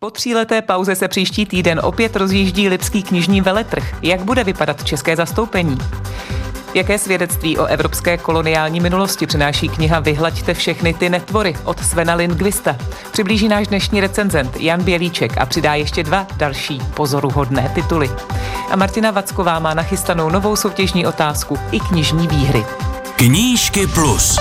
Po tříleté pauze se příští týden opět rozjíždí Lipský knižní veletrh. Jak bude vypadat české zastoupení? Jaké svědectví o evropské koloniální minulosti přináší kniha Vyhlaďte všechny ty netvory od Svena Lindgvista? Přiblíží náš dnešní recenzent Jan Bělíček a přidá ještě dva další pozoruhodné tituly. A Martina Vacková má nachystanou novou soutěžní otázku i knižní výhry. Knížky plus.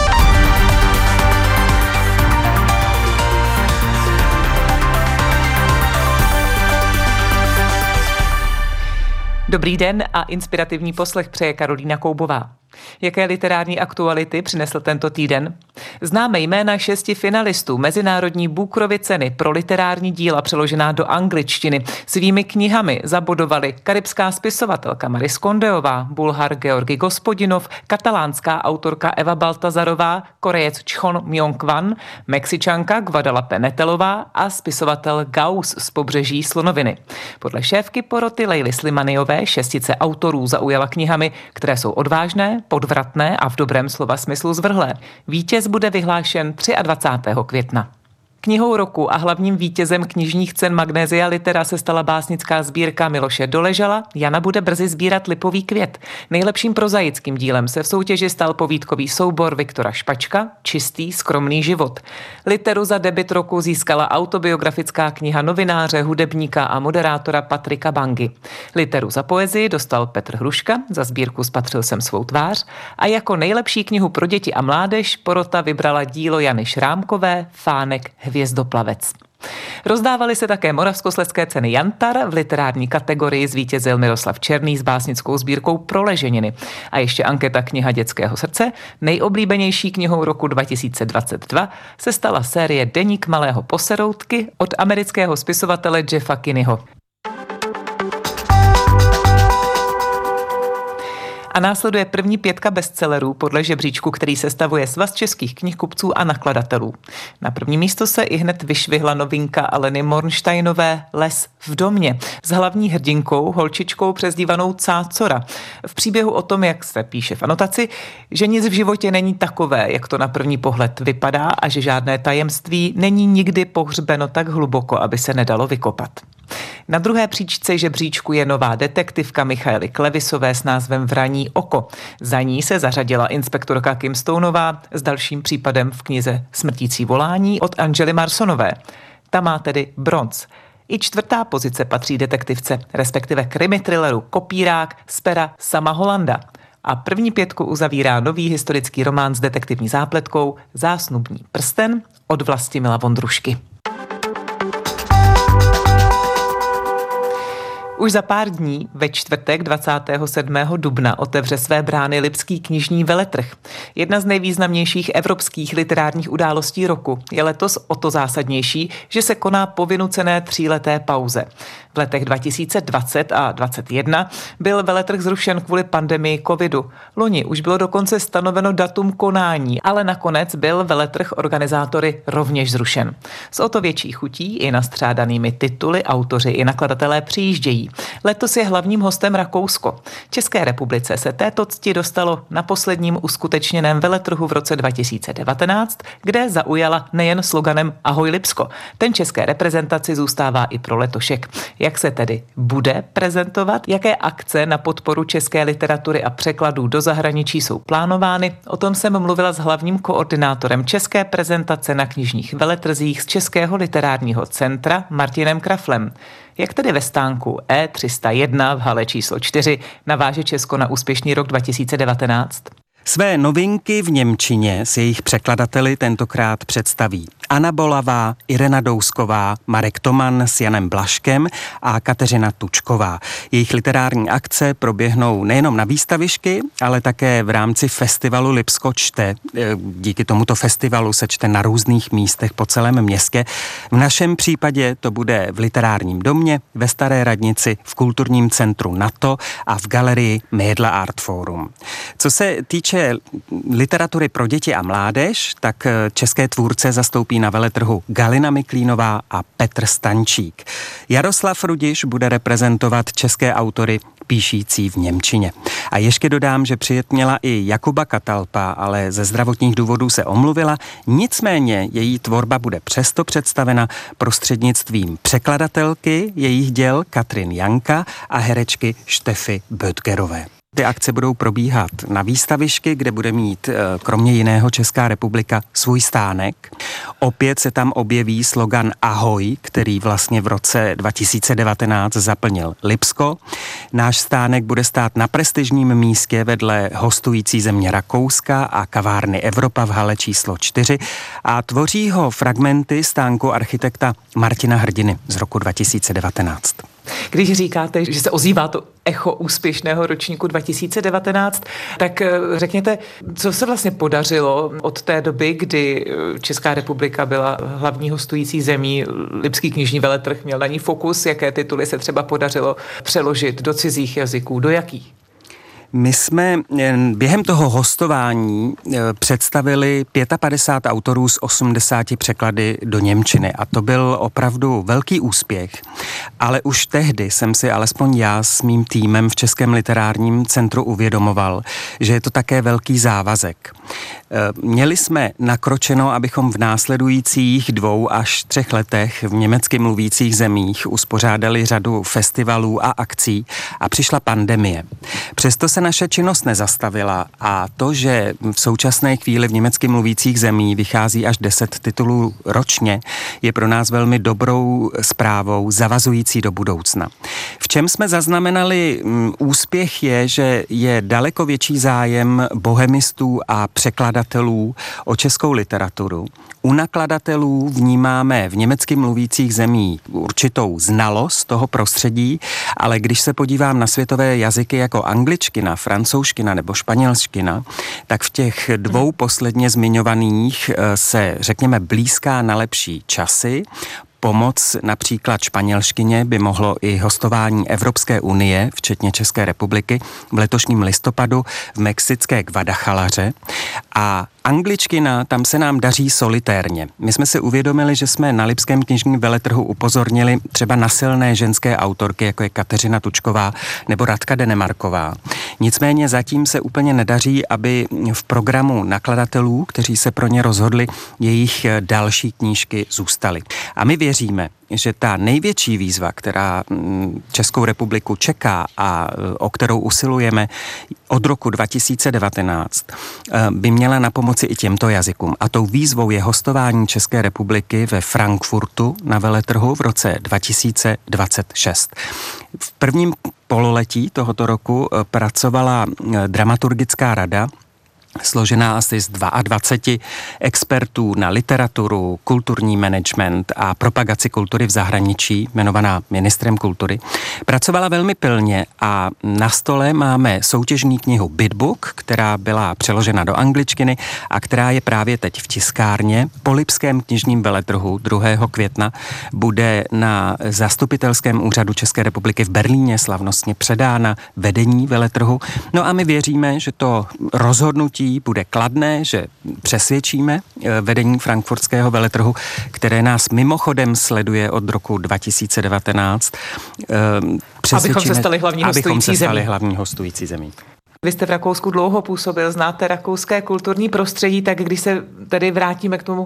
Dobrý den a inspirativní poslech přeje Karolína Koubová. Jaké literární aktuality přinesl tento týden? Známe jména šesti finalistů Mezinárodní Bukrovy ceny pro literární díla přeložená do angličtiny. Svými knihami zabodovali karibská spisovatelka Maris Kondeová, bulhar Georgi Gospodinov, katalánská autorka Eva Baltazarová, korejec Chon Myung-kwan, mexičanka Guadalupe Netelová a spisovatel Gauss z pobřeží Slonoviny. Podle šéfky poroty Lejly Slimaniové šestice autorů zaujala knihami, které jsou odvážné, podvratné a v dobrém slova smyslu zvrhlé. Vítěz bude vyhlášen 23. května. Knihou roku a hlavním vítězem knižních cen Magnézia Litera se stala básnická sbírka Miloše Doležala. Jana bude brzy sbírat Lipový květ. Nejlepším prozaickým dílem se v soutěži stal povídkový soubor Viktora Špačka Čistý, skromný život. Literu za debit roku získala autobiografická kniha novináře, hudebníka a moderátora Patrika Bangy. Literu za poezii dostal Petr Hruška, za sbírku Spatřil jsem svou tvář a jako nejlepší knihu pro děti a mládež porota vybrala dílo Jany Šrámkové Fánek hvězdoplavec. Rozdávali se také moravskoslezské ceny Jantar, v literární kategorii zvítězil Miroslav Černý s básnickou sbírkou Proleženiny. A ještě anketa kniha dětského srdce, nejoblíbenější knihou roku 2022, se stala série Deník malého poseroutky od amerického spisovatele Jeffa Kinneyho. A následuje první pětka bestsellerů podle žebříčku, který sestavuje Svaz českých knihkupců a nakladatelů. Na první místo se i hned vyšvihla novinka Aleny Mornsteinové Les v domě s hlavní hrdinkou, holčičkou přezdívanou Cácora. V příběhu o tom, jak se píše v anotaci, že nic v životě není takové, jak to na první pohled vypadá a že žádné tajemství není nikdy pohřbeno tak hluboko, aby se nedalo vykopat. Na druhé příčce žebříčku je nová detektivka Michaely Klevisové s názvem Vraní oko. Za ní se zařadila inspektorka Kim Stoneová s dalším případem v knize Smrtící volání od Angely Marsonové. Ta má tedy bronz. I čtvrtá pozice patří detektivce, respektive krimi thrilleru Kopírák z pera Sama Holanda. A první pětku uzavírá nový historický román s detektivní zápletkou Zásnubní prsten od Vlastimila Vondrušky. Už za pár dní, ve čtvrtek 27. dubna, otevře své brány Lipský knižní veletrh. Jedna z nejvýznamnějších evropských literárních událostí roku je letos o to zásadnější, že se koná po vynucené tříleté pauze. V letech 2020 a 2021 byl veletrh zrušen kvůli pandemii covidu. Loni už bylo dokonce stanoveno datum konání, ale nakonec byl veletrh organizátory rovněž zrušen. S o to větší chutí i nastřádanými tituly autoři i nakladatelé přijíždějí. Letos je hlavním hostem Rakousko. České republice se této cti dostalo na posledním uskutečněném veletrhu v roce 2019, kde zaujala nejen sloganem Ahoj Lipsko. Ten české reprezentaci zůstává i pro letošek. Jak se tedy bude prezentovat? Jaké akce na podporu české literatury a překladů do zahraničí jsou plánovány? O tom jsem mluvila s hlavním koordinátorem české prezentace na knižních veletrzích z Českého literárního centra Martinem Kraflem. Jak tedy ve stánku E301 v hale číslo 4 naváže Česko na úspěšný rok 2019? Své novinky v Němčině s jejich překladateli tentokrát představí Anna Bolavá, Irena Dousková, Marek Toman s Janem Blaškem a Kateřina Tučková. Jejich literární akce proběhnou nejenom na výstavišky, ale také v rámci festivalu Lipsko čte. E, díky tomuto festivalu se čte na různých místech po celém městě. V našem případě to bude v literárním domě, ve Staré radnici, v kulturním centru NATO a v galerii Médla Art Forum. Co se týče literatury pro děti a mládež, tak e, české tvůrce zastoupí na veletrhu Galina Miklínová a Petr Stančík. Jaroslav Rudiš bude reprezentovat české autory píšící v Němčině. A ještě dodám, že přijet měla i Jakuba Katalpa, ale ze zdravotních důvodů se omluvila, nicméně její tvorba bude přesto představena prostřednictvím překladatelky jejich děl Katrin Janka a herečky Štefy Böttgerové. Ty akce budou probíhat na výstavišky, kde bude mít eh, kromě jiného Česká republika svůj stánek. Opět se tam objeví slogan Ahoj, který vlastně v roce 2019 zaplnil Lipsko. Náš stánek bude stát na prestižním místě vedle hostující země Rakouska a kavárny Evropa v hale číslo 4 a tvoří ho fragmenty stánku architekta Martina Hrdiny z roku 2019. Když říkáte, že se ozývá to echo úspěšného ročníku 2019, tak eh, řekněte, co se vlastně podařilo od té doby, kdy eh, Česká republika byla hlavní hostující zemí, Lipský knižní veletrh měl na ní fokus, jaké tituly se třeba podařilo přeložit do cizích jazyků, do jakých? My jsme eh, během toho hostování představili 55 autorů z 80 překlady do Němčiny a to byl opravdu velký úspěch. Ale už tehdy jsem si alespoň já s mým týmem v Českém literárním centru uvědomoval, že je to také velký závazek. Eh, měli jsme nakročeno, abychom v následujících dvou až třech letech v německy mluvících zemích uspořádali řadu festivalů a akcí a přišla pandemie. Přesto se naše činnost nezastavila a to, že v současné chvíli v německy mluvících zemí vychází až 10 titulů ročně, je pro nás velmi dobrou zprávou, zavazující do budoucna. V čem jsme zaznamenali mm, úspěch je, že je daleko větší zájem bohemistů a překladatelů o českou literaturu. U nakladatelů vnímáme v německy mluvících zemí určitou znalost toho prostředí, ale když se podívám na světové jazyky jako angličtina, francouzština nebo španělština, tak v těch dvou posledně zmiňovaných eh, se, řekněme, blízká na lepší časy. Pomoc například španělštině by mohlo i hostování Evropské unie, včetně České republiky, v letošním listopadu v mexické Guadachalaře. A Angličtina, tam se nám daří solitérně. My jsme si uvědomili, že jsme na Lipském knižním veletrhu upozornili třeba na silné ženské autorky, jako je Kateřina Tučková nebo Radka Denemarková. Nicméně zatím se úplně nedaří, aby v programu nakladatelů, kteří se pro ně rozhodli, jejich další knížky zůstaly. A my věříme, že ta největší výzva, která mm, Českou republiku čeká a e, o kterou usilujeme od roku 2019, e, by měla na pomoci i těmto jazykům. A tou výzvou je hostování České republiky ve Frankfurtu na veletrhu v roce 2026. V prvním pololetí tohoto roku e, pracovala dramaturgická rada složená asi z 22 expertů na literaturu, kulturní management a propagaci kultury v zahraničí, jmenovaná ministrem kultury, pracovala velmi pilně a na stole máme soutěžní knihu Bitbook, která byla přeložena do angličtiny a která je právě teď v tiskárně. Po Lipském knižním veletrhu 2. května bude na zastupitelském úřadu České republiky v Berlíně slavnostně předána vedení veletrhu. No a my věříme, že to rozhodnutí bude kladné, že přesvědčíme eh, vedení frankfurtského veletrhu, které nás mimochodem sleduje od roku 2019. Eh, abychom se stali hlavní abychom se stali zemí. hlavní hostující zemí. Vy jste v Rakousku dlouho působil, znáte rakouské kulturní prostředí, tak když se tedy vrátíme k tomu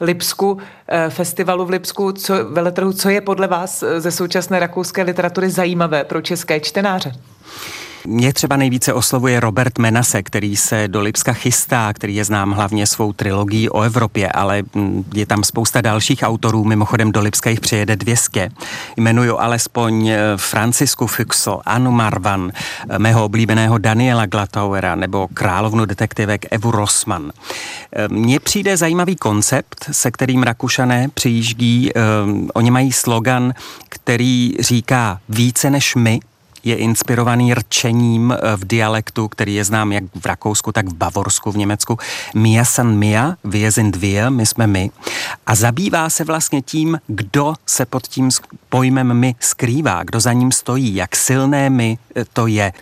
Lipsku, eh, festivalu v Lipsku, co, veletrhu, co je podle vás ze současné rakouské literatury zajímavé pro české čtenáře? Mě třeba nejvíce oslovuje Robert Menase, který se do Lipska chystá, který je znám hlavně svou trilogií o Evropě, ale mm, je tam spousta dalších autorů, mimochodem do Lipska jich přijede 200. Jmenuju alespoň eh, Francisku Fuxo, Anu Marvan, eh, mého oblíbeného Daniela Glatauera nebo královnu detektivek Evu Rossman. Eh, mně přijde zajímavý koncept, se kterým Rakušané přijíždí. Oni mají slogan, který říká více než my, je inspirovaný rčením eh, v dialektu, který je znám jak v Rakousku, tak v Bavorsku, v Německu. Mia san mia, wir sind wir, my jsme my. A zabývá se vlastně tím, kdo se pod tím pojmem my skrývá, kdo za ním stojí, jak silné my eh, to je.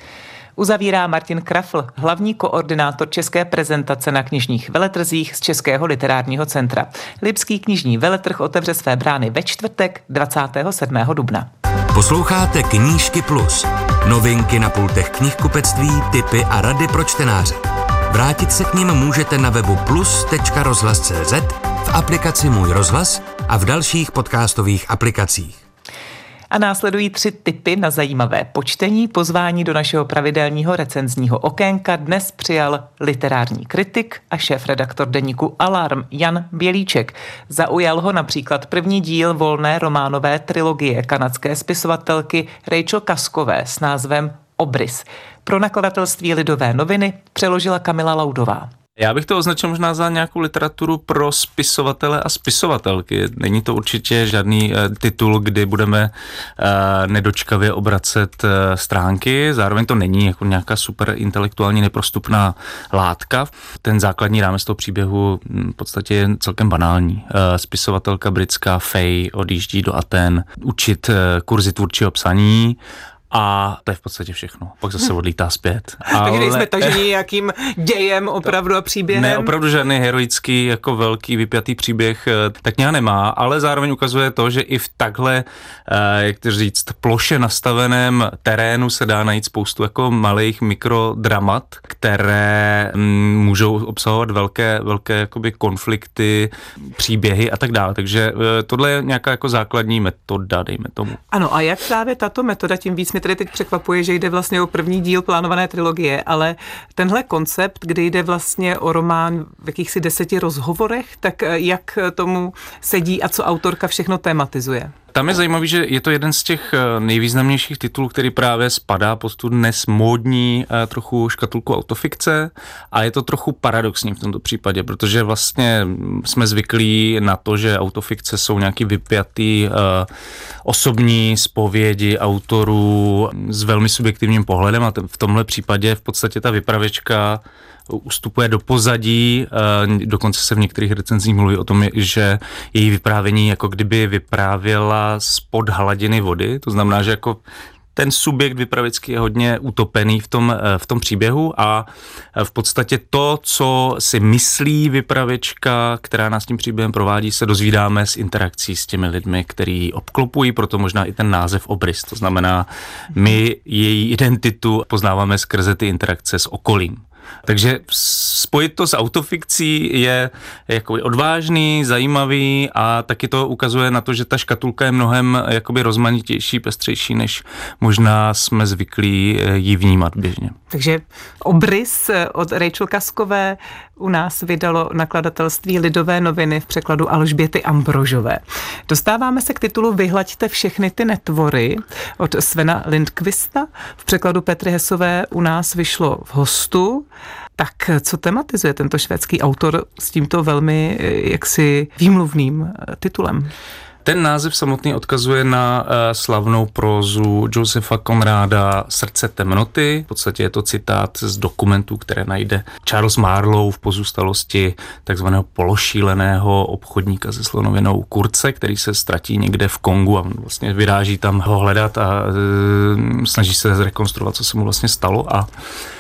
Uzavírá Martin Krafl, hlavní koordinátor české prezentace na knižních veletrzích z Českého literárního centra. Lipský knižní veletrh otevře své brány ve čtvrtek 27. dubna. Posloucháte Knížky Plus. Novinky na pultech knihkupectví, typy a rady pro čtenáře. Vrátit se k ním můžete na webu plus.rozhlas.cz, v aplikaci Můj rozhlas a v dalších podcastových aplikacích. A následují tři typy na zajímavé počtení. Pozvání do našeho pravidelního recenzního okénka dnes přijal literární kritik a šéf-redaktor deníku Alarm Jan Bělíček. Zaujal ho například první díl volné románové trilogie kanadské spisovatelky Rachel Kaskové s názvem Obrys. Pro nakladatelství Lidové noviny přeložila Kamila Laudová. Já bych to označil možná za nějakou literaturu pro spisovatele a spisovatelky. Není to určitě žádný uh, titul, kdy budeme uh, nedočkavě obracet uh, stránky, zároveň to není jako nějaká super intelektuálně neprostupná látka. Ten základní rámec toho příběhu hm, v podstatě je celkem banální. Uh, spisovatelka britská Faye odjíždí do Aten učit uh, kurzy tvůrčího psaní a to je v podstatě všechno. Pak zase odlítá zpět. Ale... Takže nejsme taženi nějakým dějem opravdu a příběhem? Ne, opravdu žádný heroický, jako velký vypjatý příběh eh, tak nějak nemá, ale zároveň ukazuje to, že i v takhle, eh, jak to říct, ploše nastaveném terénu se dá najít spoustu jako malých mikrodramat, které mm, můžou obsahovat velké, velké jakoby konflikty, příběhy a tak dále. Takže eh, tohle je nějaká jako základní metoda, dejme tomu. Ano, a jak právě tato metoda, tím víc mě tedy teď překvapuje, že jde vlastně o první díl plánované trilogie, ale tenhle koncept, kdy jde vlastně o román v jakýchsi deseti rozhovorech, tak eh, jak tomu sedí a co autorka všechno tematizuje? Tam je zajímavý, že je to jeden z těch eh, nejvýznamnějších titulů, který právě spadá pod tu dnes módní eh, trochu škatulku autofikce. A je to trochu paradoxní v tomto případě, protože vlastně jsme zvyklí na to, že autofikce jsou nějaký vypjatý osobní zpovědi autorů s velmi subjektivním pohledem. A v tomhle případě v podstatě ta vypravečka ustupuje do pozadí, eh, dokonce se v některých recenzích mluví o tom, že její vyprávění jako kdyby vyprávěla spod hladiny vody, to znamená, že jako ten subjekt vypravický je hodně utopený v tom, eh, v tom příběhu a eh, v podstatě to, co si myslí vypravěčka, která nás tím příběhem provádí, se dozvídáme z interakcí s těmi lidmi, který obklopují, proto možná i ten název obrys. To znamená, my její identitu poznáváme skrze ty interakce s okolím. Takže spojit to s autofikcí je jako odvážný, zajímavý a taky to ukazuje na to, že ta škatulka je mnohem jakoby rozmanitější, pestřejší, než možná jsme zvyklí eh, ji vnímat běžně. Takže obrys eh, od Rachel Kaskové u nás vydalo nakladatelství Lidové noviny v překladu Alžběty Ambrožové. Dostáváme se k titulu Vyhlaďte všechny ty netvory od Svena Lindqvista. V překladu Petry Hesové u nás vyšlo v hostu. Tak co tematizuje tento švédský autor s tímto velmi eh, jaksi výmluvným eh, titulem? Ten název samotný odkazuje na uh, slavnou prózu Josefa Konráda Srdce temnoty. V podstatě je to citát z dokumentů, které najde Charles Marlowe v pozůstalosti takzvaného pološíleného obchodníka se slonovinou Kurce, který se ztratí někde v Kongu a vlastně vyráží tam ho hledat a uh, snaží se zrekonstruovat, co se mu vlastně stalo a Eh,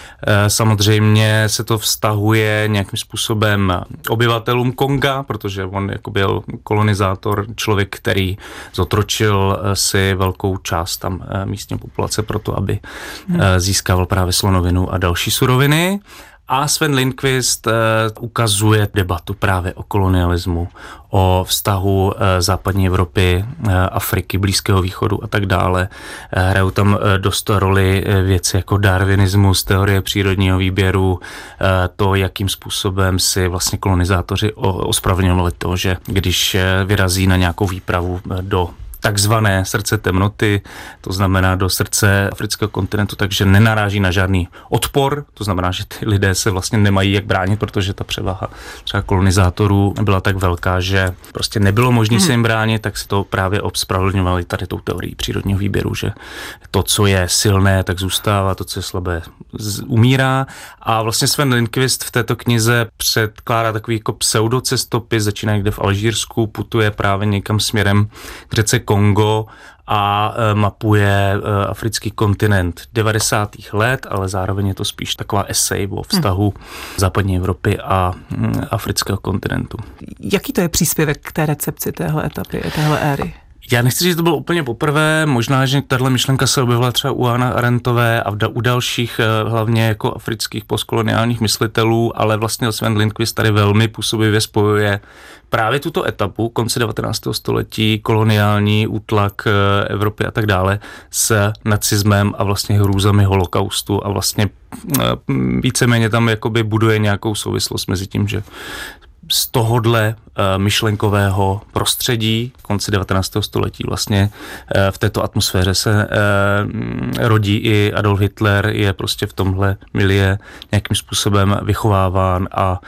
samozřejmě se to vztahuje nějakým způsobem obyvatelům Konga, protože on jako byl kolonizátor, člověk, který zotročil eh, si velkou část tam eh, místní populace proto, aby získával právě slonovinu a další suroviny. A Sven Lindqvist uh, ukazuje debatu právě o kolonialismu, o vztahu uh, západní Evropy, uh, Afriky, Blízkého východu a tak dále. Hrajou tam dost roli věci jako darwinismus, teorie přírodního výběru, to, jakým způsobem si vlastně kolonizátoři ospravedlňovali to, že když vyrazí na nějakou výpravu do takzvané srdce temnoty, to znamená do srdce afrického kontinentu, takže nenaráží na žádný odpor, to znamená, že ty lidé se vlastně nemají jak bránit, protože ta převaha třeba kolonizátorů byla tak velká, že prostě nebylo možné hmm. se jim bránit, tak se to právě obspravedlňovali tady tou teorií přírodního výběru, že to, co je silné, tak zůstává, to, co je slabé, umírá. A vlastně Sven Lindqvist v této knize předkládá takový jako pseudocestopis, začíná někde v Alžírsku, putuje právě někam směrem k řece Kongo a e, mapuje e, africký kontinent 90. let, ale zároveň je to spíš taková esej o vztahu hmm. západní Evropy a afrického kontinentu. Jaký to je příspěvek k té recepci téhle etapy, téhle éry? Já nechci říct, že to bylo úplně poprvé, možná, že tahle myšlenka se objevila třeba u Anna Arentové a u dalších eh, hlavně jako afrických postkoloniálních myslitelů, ale vlastně Sven Lindqvist tady velmi působivě spojuje právě tuto etapu konce 19. století, koloniální útlak eh, Evropy a tak dále s nacismem a vlastně hrůzami holokaustu a vlastně eh, víceméně tam jakoby buduje nějakou souvislost mezi tím, že z tohodle uh, myšlenkového prostředí konce 19. století vlastně uh, v této atmosféře se uh, rodí i Adolf Hitler, je prostě v tomhle milie nějakým způsobem vychováván a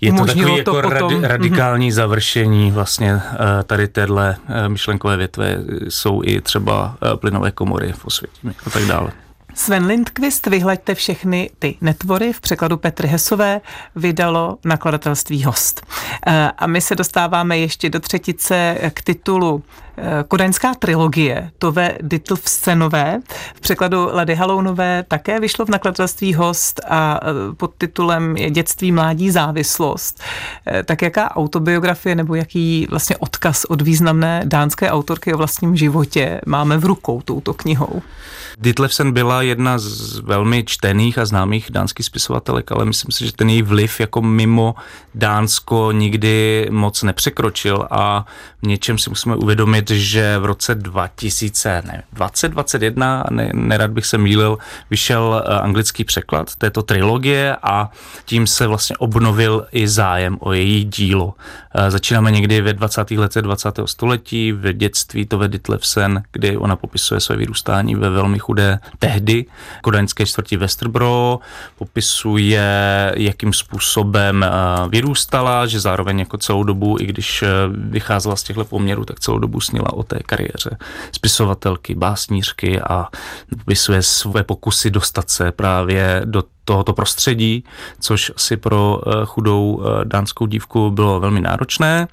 je to takový to jako potom... radi, mhm. radikální mm-hmm. završení vlastně tady téhle myšlenkové větve jsou i třeba plynové komory v Osvětimi a tak dále. Sven Lindqvist, vyhleďte všechny ty netvory, v překladu Petry Hesové vydalo nakladatelství Host. Eh, a my se dostáváme ještě do třetice k titulu Kodaňská trilogie, Tove Dittlfsenové, v překladu Lady Halounové také vyšlo v nakladatelství Host a eh, pod titulem je Dětství, mládí, závislost. Tak jaká autobiografie nebo jaký vlastně odkaz od významné dánské autorky o vlastním životě máme v rukou touto knihou? Ditlevsen byla jedna z velmi čtených a známých dánských spisovatelek, ale myslím si, že ten její vliv jako mimo Dánsko nikdy moc nepřekročil a v něčem si musíme uvědomit, že v roce 2021, ne, nerad bych se mýlil, vyšel eh, anglický překlad této trilogie a tím se vlastně obnovil i zájem o její dílo. Eh, začínáme někdy ve 20. letech 20. století, v dětství to Ditlevsen, kdy ona popisuje své vyrůstání ve velmi chudé tehdy kodaňské čtvrti Westerbro, popisuje, jakým způsobem eh, vyrůstala, že zároveň jako celou dobu, i když vycházela z těchto poměrů, tak celou dobu snila o té kariéře spisovatelky, básnířky a popisuje své pokusy dostat se právě do tohoto prostředí, což asi pro eh, chudou dánskou dívku bylo velmi náročné.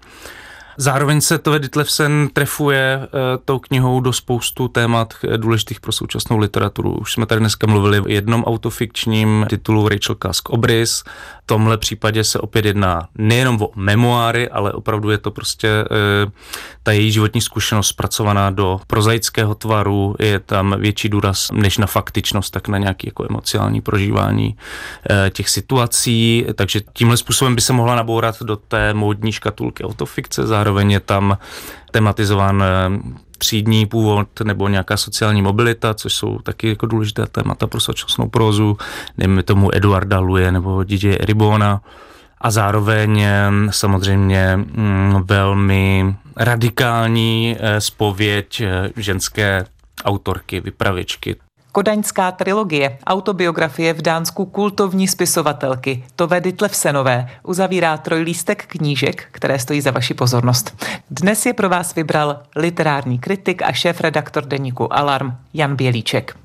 Zároveň se Tove Ditlevsen trefuje uh, tou knihou do spoustu témat eh, důležitých pro současnou literaturu. Už jsme tady dneska mluvili o jednom autofikčním titulu Rachel Kask Obrys. Tomhle případě se opět jedná nejenom o memoáry, ale opravdu je to prostě uh, ta její životní zkušenost zpracovaná do prozaického tvaru. Je tam větší důraz než na faktičnost, tak na nějaké jako emocionální prožívání uh, těch situací. Takže tímhle způsobem by se mohla nabourat do té módní škatulky autofikce. Zároveň je tam tematizován eh, třídní původ nebo nějaká sociální mobilita, což jsou taky jako důležité témata pro současnou prózu, dejme tomu Eduarda Luje nebo DJ Eribona a zároveň eh, samozřejmě mm, velmi radikální eh, spověď ženské autorky, vypravěčky. Kodaňská trilogie, autobiografie v Dánsku kultovní spisovatelky Tove Ditlevsenové uzavírá trojlístek knížek, které stojí za vaši pozornost. Dnes je pro vás vybral literární kritik a šéf-redaktor deníku Alarm Jan Bělíček.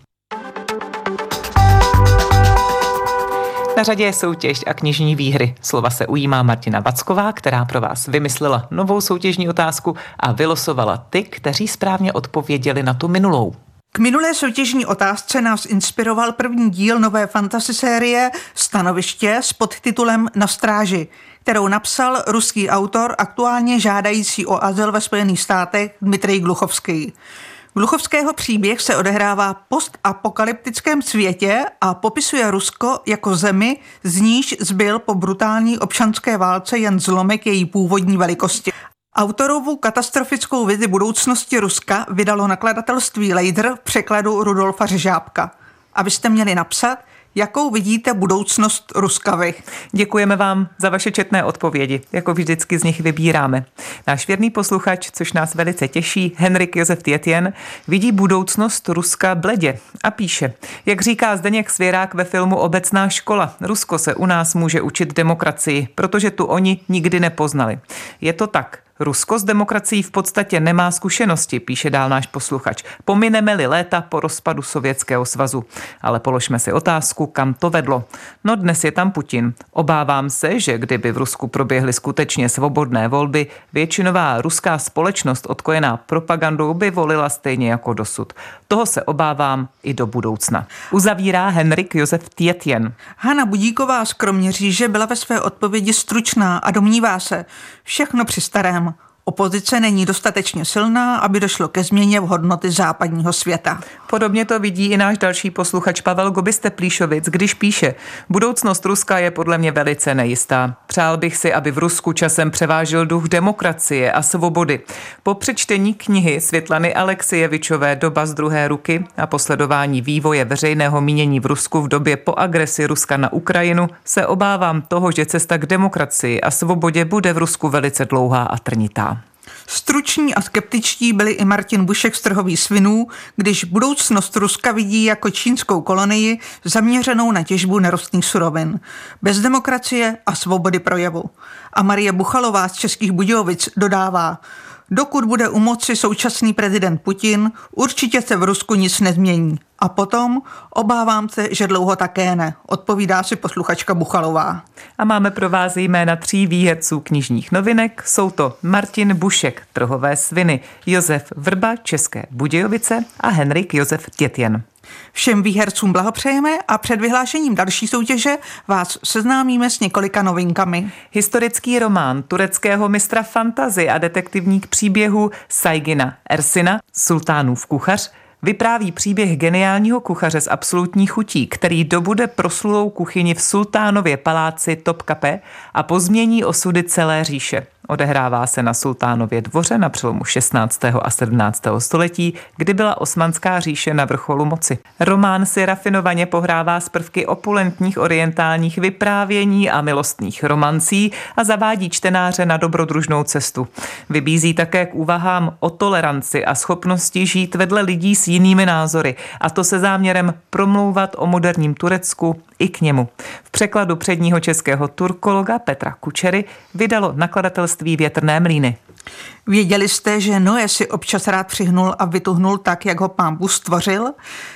Na řadě je soutěž a knižní výhry. Slova se ujímá Martina Vacková, která pro vás vymyslela novou soutěžní otázku a vylosovala ty, kteří správně odpověděli na tu minulou. K minulé soutěžní otázce nás inspiroval první díl nové fantasy série Stanoviště s podtitulem Na stráži, kterou napsal ruský autor aktuálně žádající o azyl ve Spojených státech Dmitrij Gluchovský. Gluchovského příběh se odehrává postapokalyptickém světě a popisuje Rusko jako zemi, z níž zbyl po brutální občanské válce jen zlomek její původní velikosti. Autorovu katastrofickou vizi budoucnosti Ruska vydalo nakladatelství Lejdr v překladu Rudolfa Řežábka. Abyste měli napsat, jakou vidíte budoucnost Ruska vy. Děkujeme vám za vaše četné odpovědi. Jako vždycky z nich vybíráme. Náš věrný posluchač, což nás velice těší, Henrik Josef Tietjen, vidí budoucnost Ruska bledě a píše, jak říká Zdeněk Svěrák ve filmu Obecná škola, Rusko se u nás může učit demokracii, protože tu oni nikdy nepoznali. Je to tak. Rusko s demokracií v podstatě nemá zkušenosti, píše dál náš posluchač. Pomineme-li léta po rozpadu Sovětského svazu. Ale položme si otázku, kam to vedlo. No dnes je tam Putin. Obávám se, že kdyby v Rusku proběhly skutečně svobodné volby, většinová ruská společnost odkojená propagandou by volila stejně jako dosud. Toho se obávám i do budoucna. Uzavírá Henrik Josef Tietjen. Hanna Budíková z Kroměříže byla ve své odpovědi stručná a domnívá se, všechno při starém. Opozice není dostatečně silná, aby došlo ke změně v hodnoty západního světa. Podobně to vidí i náš další posluchač Pavel Gobiste Plíšovic, když píše, budoucnost Ruska je podle mě velice nejistá. Přál bych si, aby v Rusku časem převážil duch demokracie a svobody. Po přečtení knihy Světlany Alexievičové Doba z druhé ruky a posledování vývoje veřejného mínění v Rusku v době po agresi Ruska na Ukrajinu se obávám toho, že cesta k demokracii a svobodě bude v Rusku velice dlouhá a trnitá. Struční a skeptičtí byli i Martin Bušek z trhových svinů, když budoucnost Ruska vidí jako čínskou kolonii zaměřenou na těžbu nerostných surovin, bez demokracie a svobody projevu. A Marie Buchalová z Českých Budějovic dodává, Dokud bude u moci současný prezident Putin, určitě se v Rusku nic nezmění. A potom obávám se, že dlouho také ne, odpovídá si posluchačka Buchalová. A máme pro vás jména tří výherců knižních novinek. Jsou to Martin Bušek, Trhové sviny, Josef Vrba, České Budějovice a Henrik Josef Tětjen. Všem výhercům blahopřejeme a před vyhlášením další soutěže vás seznámíme s několika novinkami. Historický román tureckého mistra fantazy a detektivník příběhu Saigina Ersina, Sultánův kuchař, vypráví příběh geniálního kuchaře z absolutní chutí, který dobude proslulou kuchyni v sultánově paláci Topkape a pozmění osudy celé říše. Odehrává se na Sultánově dvoře na přelomu 16. a 17. století, kdy byla osmanská říše na vrcholu moci. Román si rafinovaně pohrává z prvky opulentních orientálních vyprávění a milostných romancí a zavádí čtenáře na dobrodružnou cestu. Vybízí také k úvahám o toleranci a schopnosti žít vedle lidí s jinými názory, a to se záměrem promlouvat o moderním Turecku i k němu. V překladu předního českého turkologa Petra Kučery vydalo nakladatelství Větrné mlíny. Věděli jste, že Noé si občas rád přihnul a vytuhnul tak, jak ho pán Bůh stvořil?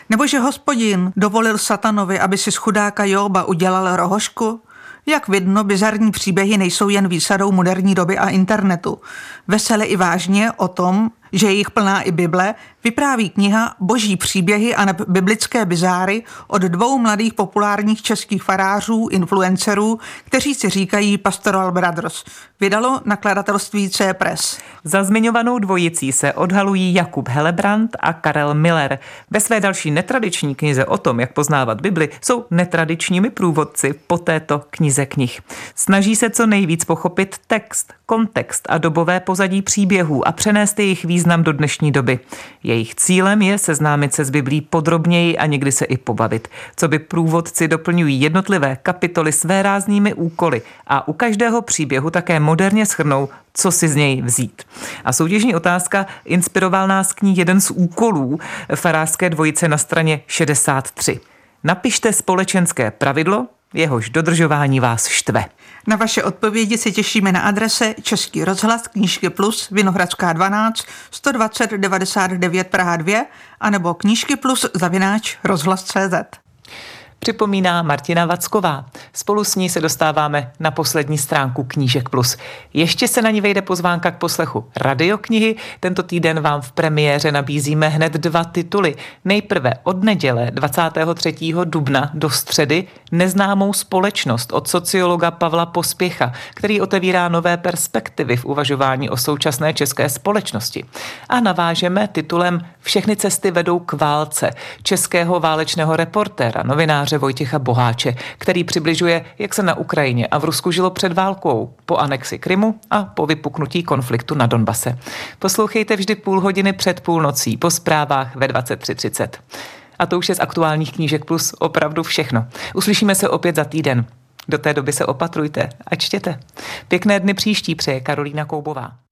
Nebo že hospodin dovolil satanovi, aby si z chudáka Joba udělal rohošku? Jak vidno, bizarní příběhy nejsou jen výsadou moderní doby a internetu. Vesele i vážně o tom, že je jich plná i Bible, vypráví kniha Boží příběhy a biblické bizáry od dvou mladých populárních českých farářů, influencerů, kteří si říkají Pastoral Brothers. Vydalo nakladatelství C Press. Za zmiňovanou dvojicí se odhalují Jakub Helebrant a Karel Miller. Ve své další netradiční knize o tom, jak poznávat Bibli, jsou netradičními průvodci po této knize knih. Snaží se co nejvíc pochopit text, kontext a dobové pozadí příběhů a přenést jejich význam do dnešní doby. Jejich cílem je seznámit se s Biblí podrobněji a někdy se i pobavit. Co by průvodci doplňují jednotlivé kapitoly své ráznými úkoly a u každého příběhu také moderně schrnou, co si z něj vzít. A soutěžní otázka inspiroval nás k ní jeden z úkolů farářské dvojice na straně 63. Napište společenské pravidlo, jehož dodržování vás štve. Na vaše odpovědi se těšíme na adrese Český rozhlas Knížky Plus Vinohradská 12 120 99 Praha 2 anebo Knížky Plus zavináč rozhlas.cz připomíná Martina Vacková. Spolu s ní se dostáváme na poslední stránku Knížek Plus. Ještě se na ní vejde pozvánka k poslechu radioknihy. Tento týden vám v premiéře nabízíme hned dva tituly. Nejprve od neděle 23. dubna do středy Neznámou společnost od sociologa Pavla Pospěcha, který otevírá nové perspektivy v uvažování o současné české společnosti. A navážeme titulem Všechny cesty vedou k válce českého válečného reportéra, novináře novináře Vojtěcha Boháče, který přibližuje, jak se na Ukrajině a v Rusku žilo před válkou, po anexi Krymu a po vypuknutí konfliktu na Donbase. Poslouchejte vždy půl hodiny před půlnocí po zprávách ve 23.30. A to už je z aktuálních knížek plus opravdu všechno. Uslyšíme se opět za týden. Do té doby se opatrujte a čtěte. Pěkné dny příští přeje Karolína Koubová.